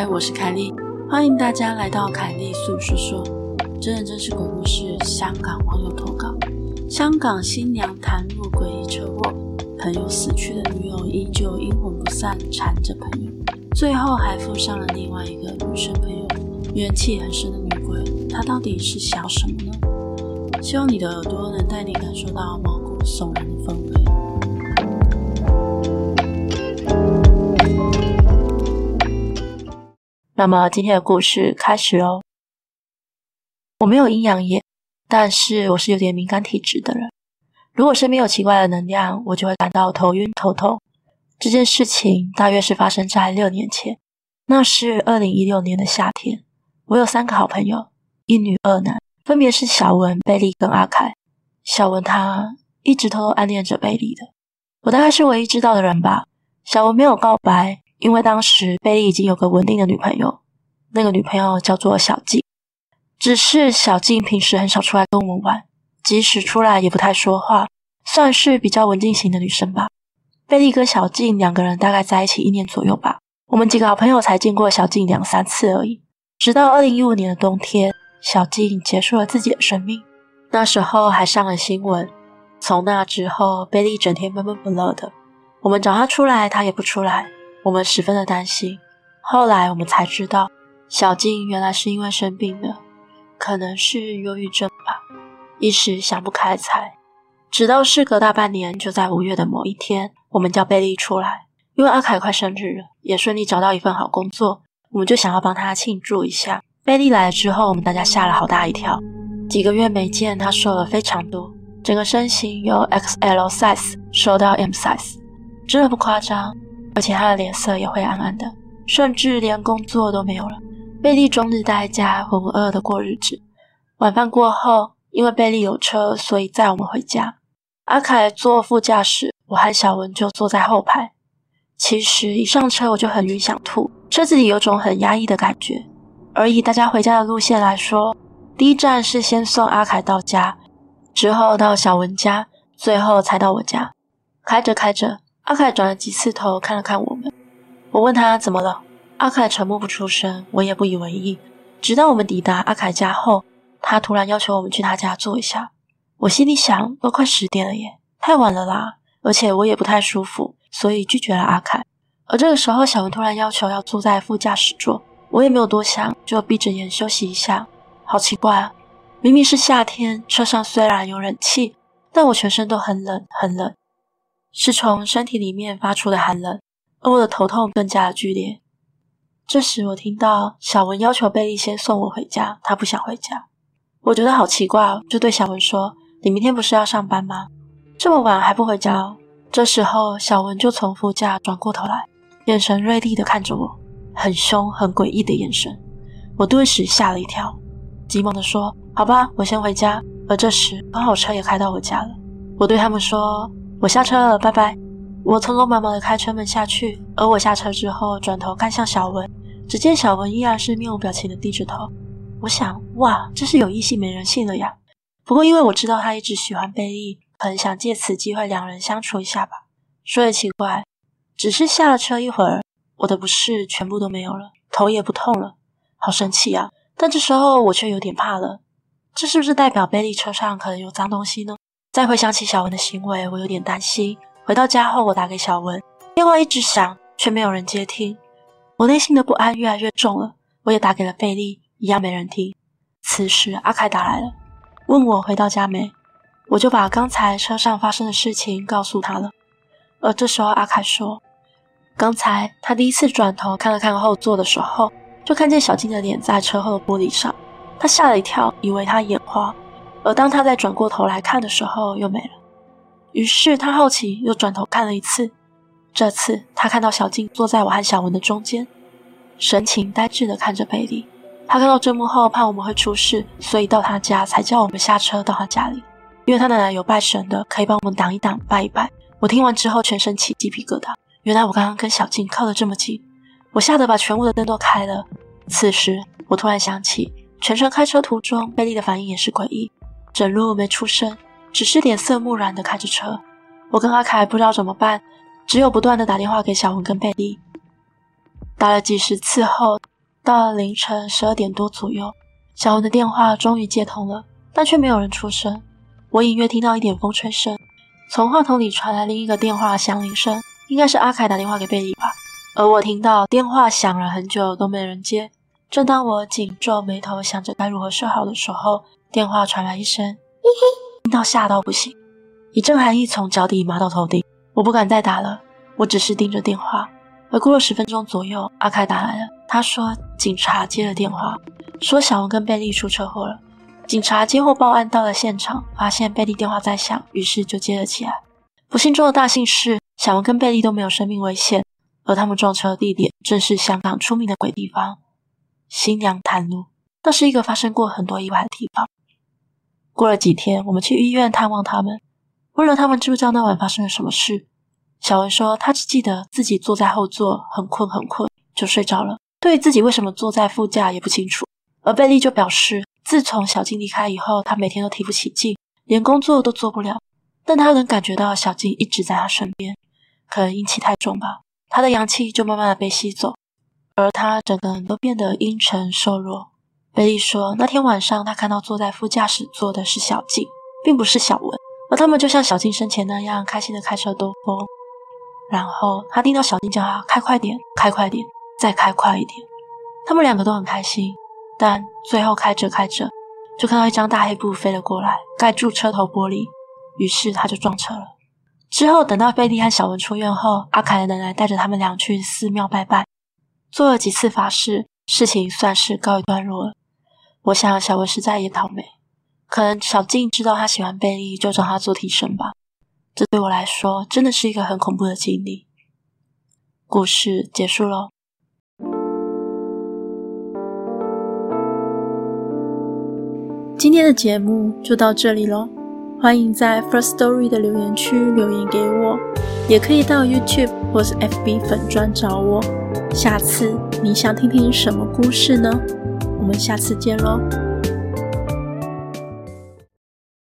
嗨，我是凯莉，欢迎大家来到凯莉诉说说，真人真事鬼故事。香港网友投稿：香港新娘谈入诡异车祸，朋友死去的女友依旧阴魂不散缠着朋友，最后还附上了另外一个女生朋友，怨气很深的女鬼，她到底是想什么呢？希望你的耳朵能带你感受到毛骨悚然的氛围。那么今天的故事开始喽。我没有阴阳眼，但是我是有点敏感体质的人。如果身边有奇怪的能量，我就会感到头晕头痛。这件事情大约是发生在六年前，那是二零一六年的夏天。我有三个好朋友，一女二男，分别是小文、贝利跟阿凯。小文他一直偷偷暗恋着贝利的，我大概是唯一知道的人吧。小文没有告白。因为当时贝利已经有个稳定的女朋友，那个女朋友叫做小静。只是小静平时很少出来跟我们玩，即使出来也不太说话，算是比较文静型的女生吧。贝利跟小静两个人大概在一起一年左右吧，我们几个好朋友才见过小静两三次而已。直到二零一五年的冬天，小静结束了自己的生命，那时候还上了新闻。从那之后，贝利整天闷闷不乐的，我们找他出来，他也不出来。我们十分的担心，后来我们才知道，小静原来是因为生病了，可能是忧郁症吧，一时想不开才。直到事隔大半年，就在五月的某一天，我们叫贝利出来，因为阿凯快生日了，也顺利找到一份好工作，我们就想要帮他庆祝一下。贝利来了之后，我们大家吓了好大一跳，几个月没见，他瘦了非常多，整个身形由 XL size 瘦到 M size，真的不夸张。而且他的脸色也灰暗暗的，甚至连工作都没有了。贝利终日待在家，浑浑噩噩的过日子。晚饭过后，因为贝利有车，所以载我们回家。阿凯坐副驾驶，我和小文就坐在后排。其实一上车我就很晕，想吐，车子里有种很压抑的感觉。而以大家回家的路线来说，第一站是先送阿凯到家，之后到小文家，最后才到我家。开着开着。阿凯转了几次头，看了看我们。我问他怎么了，阿凯沉默不出声，我也不以为意。直到我们抵达阿凯家后，他突然要求我们去他家坐一下。我心里想，都快十点了耶，太晚了啦，而且我也不太舒服，所以拒绝了阿凯。而这个时候，小文突然要求要坐在副驾驶座，我也没有多想，就闭着眼休息一下。好奇怪啊，明明是夏天，车上虽然有冷气，但我全身都很冷，很冷。是从身体里面发出的寒冷，而我的头痛更加的剧烈。这时，我听到小文要求贝利先送我回家，他不想回家。我觉得好奇怪，就对小文说：“你明天不是要上班吗？这么晚还不回家哦？”这时候，小文就从副驾转过头来，眼神锐利的看着我，很凶、很诡异的眼神。我顿时吓了一跳，急忙的说：“好吧，我先回家。”而这时，刚好车也开到我家了。我对他们说。我下车了，拜拜。我匆匆忙忙的开车门下去，而我下车之后，转头看向小文，只见小文依然是面无表情的低着头。我想，哇，这是有异性没人性了呀。不过因为我知道他一直喜欢贝利，很想借此机会两人相处一下吧。说也奇怪，只是下了车一会儿，我的不适全部都没有了，头也不痛了，好神奇啊！但这时候我却有点怕了，这是不是代表贝利车上可能有脏东西呢？再回想起小文的行为，我有点担心。回到家后，我打给小文，电话一直响，却没有人接听。我内心的不安越来越重了。我也打给了贝利，一样没人听。此时，阿凯打来了，问我回到家没。我就把刚才车上发生的事情告诉他了。而这时候，阿凯说，刚才他第一次转头看了看后座的时候，就看见小静的脸在车后的玻璃上，他吓了一跳，以为他眼花。而当他再转过头来看的时候，又没了。于是他好奇，又转头看了一次。这次他看到小静坐在我和小文的中间，神情呆滞地看着贝利。他看到这幕后，怕我们会出事，所以到他家才叫我们下车到他家里。因为他奶奶有拜神的，可以帮我们挡一挡、拜一拜。我听完之后，全身起鸡皮疙瘩。原来我刚刚跟小静靠得这么近，我吓得把全屋的灯都开了。此时我突然想起，全程开车途中，贝利的反应也是诡异。整路没出声，只是脸色木然的开着车。我跟阿凯不知道怎么办，只有不断的打电话给小文跟贝利。打了几十次后，到了凌晨十二点多左右，小文的电话终于接通了，但却没有人出声。我隐约听到一点风吹声，从话筒里传来另一个电话响铃声，应该是阿凯打电话给贝利吧。而我听到电话响了很久都没人接。正当我紧皱眉头，想着该如何是好的时候，电话传来一声“嘿嘿”，听到吓到不行，一阵寒意从脚底麻到头顶。我不敢再打了，我只是盯着电话。而过了十分钟左右，阿凯打来了。他说警察接了电话，说小文跟贝利出车祸了。警察接获报案到了现场，发现贝利电话在响，于是就接了起来。不幸中的大幸是，小文跟贝利都没有生命危险，而他们撞车的地点正是香港出名的鬼地方。新娘探路，那是一个发生过很多意外的地方。过了几天，我们去医院探望他们，问了他们知不知道那晚发生了什么事。小文说，他只记得自己坐在后座，很困很困，就睡着了。对于自己为什么坐在副驾也不清楚。而贝利就表示，自从小静离开以后，他每天都提不起劲，连工作都做不了。但他能感觉到小静一直在他身边，可能阴气太重吧，他的阳气就慢慢的被吸走。而他整个人都变得阴沉瘦弱。贝利说，那天晚上他看到坐在副驾驶座的是小静，并不是小文，而他们就像小静生前那样开心的开车兜风。然后他听到小静叫他开快点，开快点，再开快一点。他们两个都很开心，但最后开着开着，就看到一张大黑布飞了过来，盖住车头玻璃，于是他就撞车了。之后等到贝利和小文出院后，阿凯的奶奶带着他们俩去寺庙拜拜。做了几次法事，事情算是告一段落了。我想小文实在也倒霉，可能小静知道他喜欢贝利，就找他做替身吧。这对我来说真的是一个很恐怖的经历。故事结束喽。今天的节目就到这里喽，欢迎在 First Story 的留言区留言给我，也可以到 YouTube 或是 FB 粉专找我。下次你想听听什么故事呢？我们下次见喽。